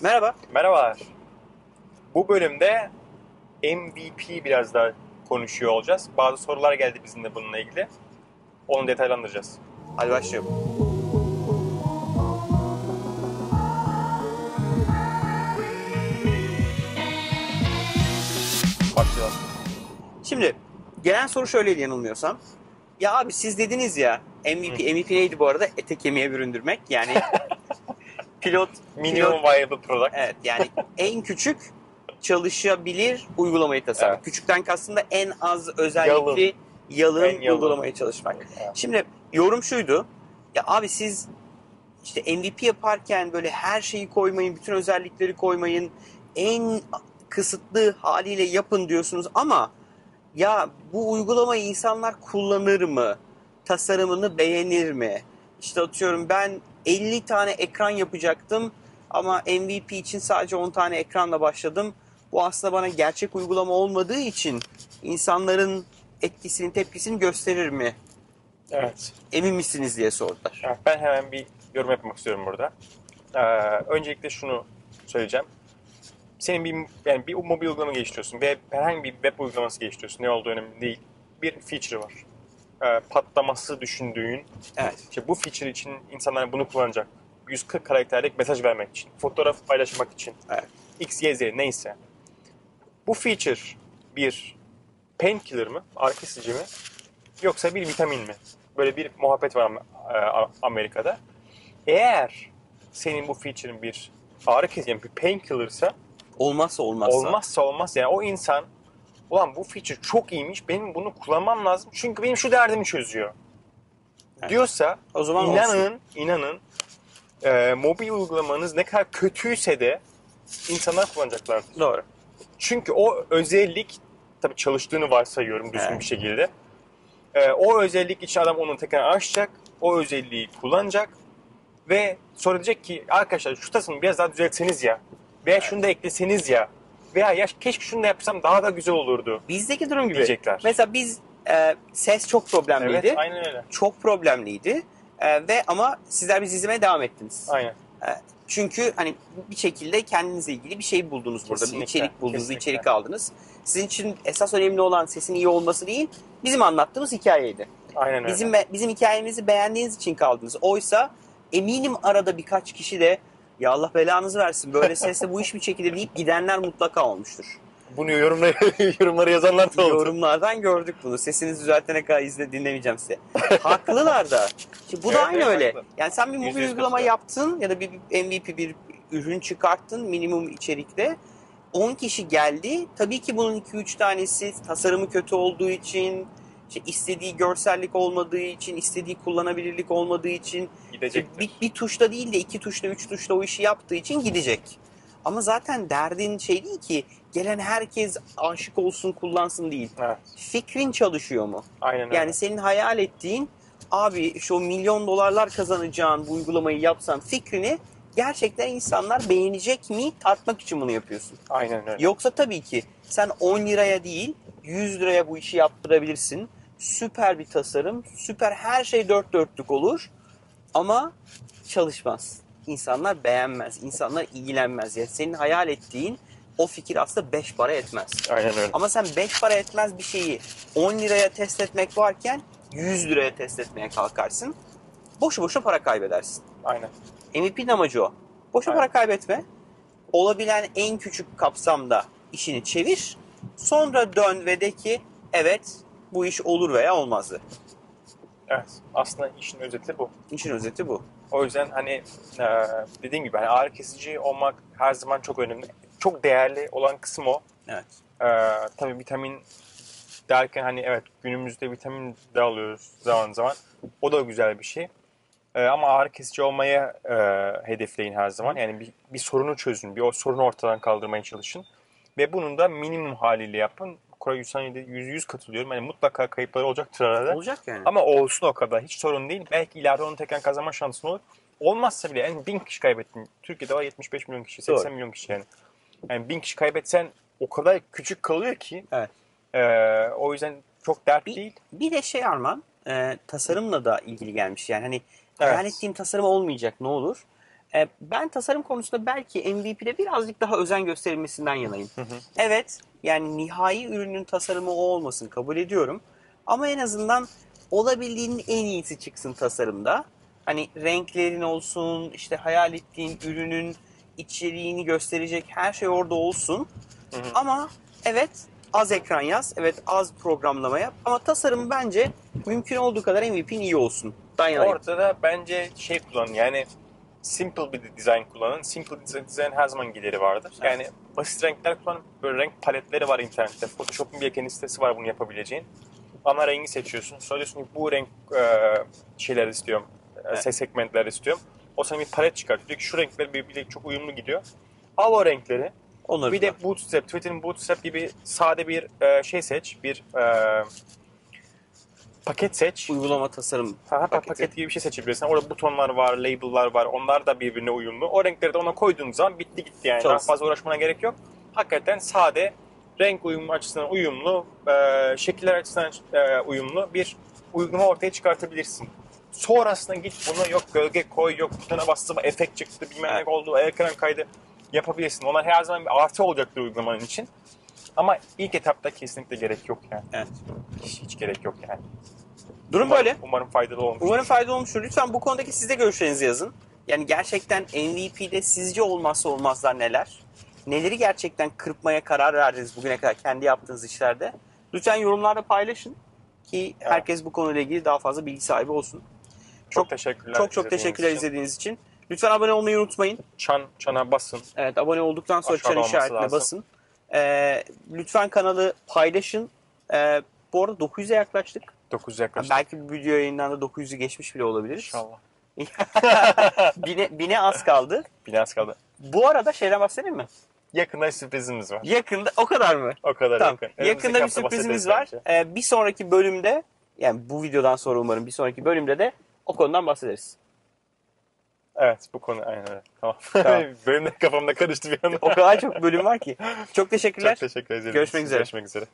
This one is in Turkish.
Merhaba. Merhabalar. Bu bölümde MVP biraz daha konuşuyor olacağız. Bazı sorular geldi bizim de bununla ilgili. Onu detaylandıracağız. Hadi başlayalım. Başlayalım. Şimdi gelen soru şöyleydi yanılmıyorsam. Ya abi siz dediniz ya MVP, MVP neydi bu arada? Ete kemiğe büründürmek. Yani pilot, Minimum pilot viable product. evet yani en küçük çalışabilir uygulamayı tasarlamak. Evet. Küçükten kastım da en az özellikli yalın, En yalın. uygulamaya çalışmak. Evet. Şimdi yorum şuydu. Ya abi siz işte MVP yaparken böyle her şeyi koymayın, bütün özellikleri koymayın. En kısıtlı haliyle yapın diyorsunuz ama ya bu uygulamayı insanlar kullanır mı? Tasarımını beğenir mi? İşte atıyorum ben 50 tane ekran yapacaktım ama MVP için sadece 10 tane ekranla başladım. Bu aslında bana gerçek uygulama olmadığı için insanların etkisini, tepkisini gösterir mi? Evet. Emin misiniz diye sordular. Evet, Ben hemen bir yorum yapmak istiyorum burada. Ee, öncelikle şunu söyleyeceğim. Senin bir yani bir mobil uygulama geliştiriyorsun ve herhangi bir web uygulaması geliştiriyorsun. Ne olduğu önemli değil. Bir feature var. Ee, patlaması düşündüğün Evet. İşte bu feature için insanlar bunu kullanacak. 140 karakterlik mesaj vermek için, fotoğraf paylaşmak için, Evet. X, Y, Z neyse. Bu feature bir painkiller mı, ağrı kesici mi, yoksa bir vitamin mi? Böyle bir muhabbet var e, Amerika'da. Eğer senin bu feature'ın bir ağrı kesici, yani bir painkiller'sa Olmazsa olmazsa. olmazsa olmaz yani o insan ulan bu feature çok iyiymiş benim bunu kullanmam lazım çünkü benim şu derdimi çözüyor Evet. diyorsa O zaman inanın olsun. inanın e, mobil uygulamanız ne kadar kötüyse de insanlar kullanacaklardır. Doğru. Çünkü o özellik tabii çalıştığını varsayıyorum düzgün Evet. bir şekilde. E, o özellik için adam onu tekrar açacak, o özelliği kullanacak ve sonra diyecek ki arkadaşlar şu tasarımı biraz daha düzeltseniz ya veya şunu da ekleseniz ya veya ya keşke şunu da yapsam daha da güzel olurdu Bizdeki durum gibi. diyecekler. Mesela biz e, ses çok problemliydi. Evet, aynen öyle. Çok problemliydi. E, ve ama sizler bizi izlemeye devam ettiniz. Aynen. Çünkü hani bir şekilde kendinizle ilgili bir şey buldunuz burada. Bir Kesinlikle, içerik buldunuz, kesinlikle. içerik aldınız. Sizin için esas önemli olan sesin iyi olması değil, bizim anlattığımız hikayeydi. Aynen öyle. Bizim bizim hikayemizi beğendiğiniz için kaldınız. Oysa eminim arada birkaç kişi de ya Allah belanızı versin böyle sesle bu iş mi çekilir deyip gidenler mutlaka olmuştur. Bunu yorumları, yorumları yazanlar da oldu. Yorumlardan gördük bunu. Sesinizi düzeltene kadar izle dinlemeyeceğim size. Haklılar da. Şimdi bu da Evet, aynı evet, öyle. haklı. Yani sen bir mobil uygulama yaptın ya da bir bir MVP bir ürün çıkarttın minimum içerikte. 10 kişi geldi. Tabii ki bunun 2-3 tanesi tasarımı kötü olduğu için, işte istediği görsellik olmadığı için, istediği kullanabilirlik olmadığı için Gidecektir. bir, bir tuşla değil de iki tuşla, üç tuşla o işi yaptığı için gidecek. Ama zaten derdin şey değil ki gelen herkes aşık olsun kullansın değil. Evet. Fikrin çalışıyor mu? Aynen öyle. Yani senin hayal ettiğin abi şu milyon dolarlar kazanacağın bu uygulamayı yapsan fikrini gerçekten insanlar beğenecek mi tartmak için bunu yapıyorsun. Aynen öyle. Yoksa tabii ki sen 10 liraya değil 100 liraya bu işi yaptırabilirsin. Süper bir tasarım, süper her şey dört dörtlük olur ama çalışmaz. İnsanlar beğenmez, insanlar ilgilenmez. Yani senin hayal ettiğin o fikir aslında 5 para etmez. Aynen öyle. Ama sen 5 para etmez bir şeyi 10 liraya test etmek varken 100 liraya test etmeye kalkarsın. Boşu boşuna para kaybedersin. Aynen. MVP'nin amacı o. Boşa Aynen. para kaybetme. Olabilen en küçük kapsamda işini çevir. Sonra dön ve de ki evet bu iş olur veya olmazdı. Evet. Aslında işin özeti bu. İşin özeti bu. O yüzden hani e, dediğim gibi hani ağrı kesici olmak her zaman çok önemli. Çok değerli olan kısım o. Evet. E, tabii vitamin derken hani evet günümüzde vitamin de alıyoruz zaman zaman. O da güzel bir şey. E, ama ağrı kesici olmaya e, hedefleyin her zaman. Yani bir, bir sorunu çözün. Bir o sorunu ortadan kaldırmaya çalışın. Ve bunun da minimum haliyle yapın. Koray Yusan'da yüz yüz katılıyorum. Yani mutlaka kayıpları olacaktır arada. Olacak yani. Ama olsun o kadar. Hiç sorun değil. Belki ileride onu tekrar kazanma şansın olur. Olmazsa bile yani bin kişi kaybettin. Türkiye'de var 75 milyon kişi, 80 Doğru. milyon kişi yani. Yani bin kişi kaybetsen o kadar küçük kalıyor ki. Evet. Ee, o yüzden çok dert Bir- değil. Bir de şey Arman, e, tasarımla da ilgili gelmiş. Yani hani Evet. hayal ettiğim tasarım olmayacak ne olur? E, ben tasarım konusunda belki MVP'de birazcık daha özen gösterilmesinden yanayım. Evet yani nihai ürünün tasarımı o olmasın kabul ediyorum. Ama en azından olabildiğinin en iyisi çıksın tasarımda. Hani renklerin olsun, işte hayal ettiğin ürünün içeriğini gösterecek her şey orada olsun. Hı hı. Ama evet az ekran yaz, evet az programlama yap. Ama tasarım bence mümkün olduğu kadar MVP'nin iyi olsun. Ben yanayım. Ortada bence şey kullanın yani simple bir design kullanın. Simple design her zaman gideri vardır. Evet. Yani basit renkler kullanın. Böyle renk paletleri var internette. Photoshop'un bir kendi sitesi var bunu yapabileceğin. Ana rengi seçiyorsun. Sonra diyorsun ki bu renk e, şeyler istiyorum. Evet. E, segmentler istiyorum. O sana bir palet çıkartıyor. Diyor ki şu renkler birbiriyle çok uyumlu gidiyor. Al o renkleri. Onları Bir de Bootstrap, Twitter'ın Bootstrap gibi sade bir e, şey seç. Bir e, paket seç. uygulama tasarım Ha, ha, paketi. paket gibi bir şey seçebilirsin. Orada butonlar var, label'lar var. Onlar da birbirine uyumlu. O renkleri de ona koyduğun zaman bitti gitti yani. Çok Daha fazla uğraşmana gerek yok. Hakikaten sade, renk uyumu açısından uyumlu, e, şekiller açısından e, uyumlu bir uygulama ortaya çıkartabilirsin. Sonrasında git bunu yok gölge koy, yok butona bastım efekt çıktı, bilmem ne oldu, ekran kaydı yapabilirsin. Onlar her zaman bir artı olacaktır uygulamanın için. Ama ilk etapta kesinlikle gerek yok yani. Evet. Hiç, hiç gerek yok yani. Durum Umarım- böyle. Umarım faydalı olmuştur. Umarım faydalı olmuştur. Lütfen bu konudaki siz de görüşlerinizi yazın. Yani gerçekten MVP'de sizce olmazsa olmazlar neler? Neleri gerçekten kırpmaya karar verdiniz bugüne kadar kendi yaptığınız işlerde? Lütfen yorumlarda paylaşın ki herkes bu konuyla ilgili daha fazla bilgi sahibi olsun. Çok, Çok- teşekkürler. Çok çok teşekkürler için. izlediğiniz için. Lütfen abone olmayı unutmayın. Çan, çana basın. Evet abone olduktan sonra Aşağıda çan işaretine lazım. basın. Ee, lütfen kanalı paylaşın. Ee, bu arada 900'e yaklaştık. 9 yaklaşık. Belki bu video yayınlandı 900'ü geçmiş bile olabiliriz. İnşallah. bine, bine az kaldı. Biraz kaldı. Bu arada şeyden bahsedeyim mi? Yakında sürprizimiz var. Yakında o kadar mı? O kadar Tamam. yakın. Önümüzdeki Yakında bir sürprizimiz var. Ee, bir sonraki bölümde yani bu videodan sonra umarım bir sonraki bölümde de o konudan bahsederiz. Evet bu konu aynen öyle. Tamam. Tamam. Benim de kafamda karıştı bir anda. O kadar çok bölüm var ki. Çok teşekkürler. Çok teşekkür ederim. Görüşmek üzere. Görüşmek üzere.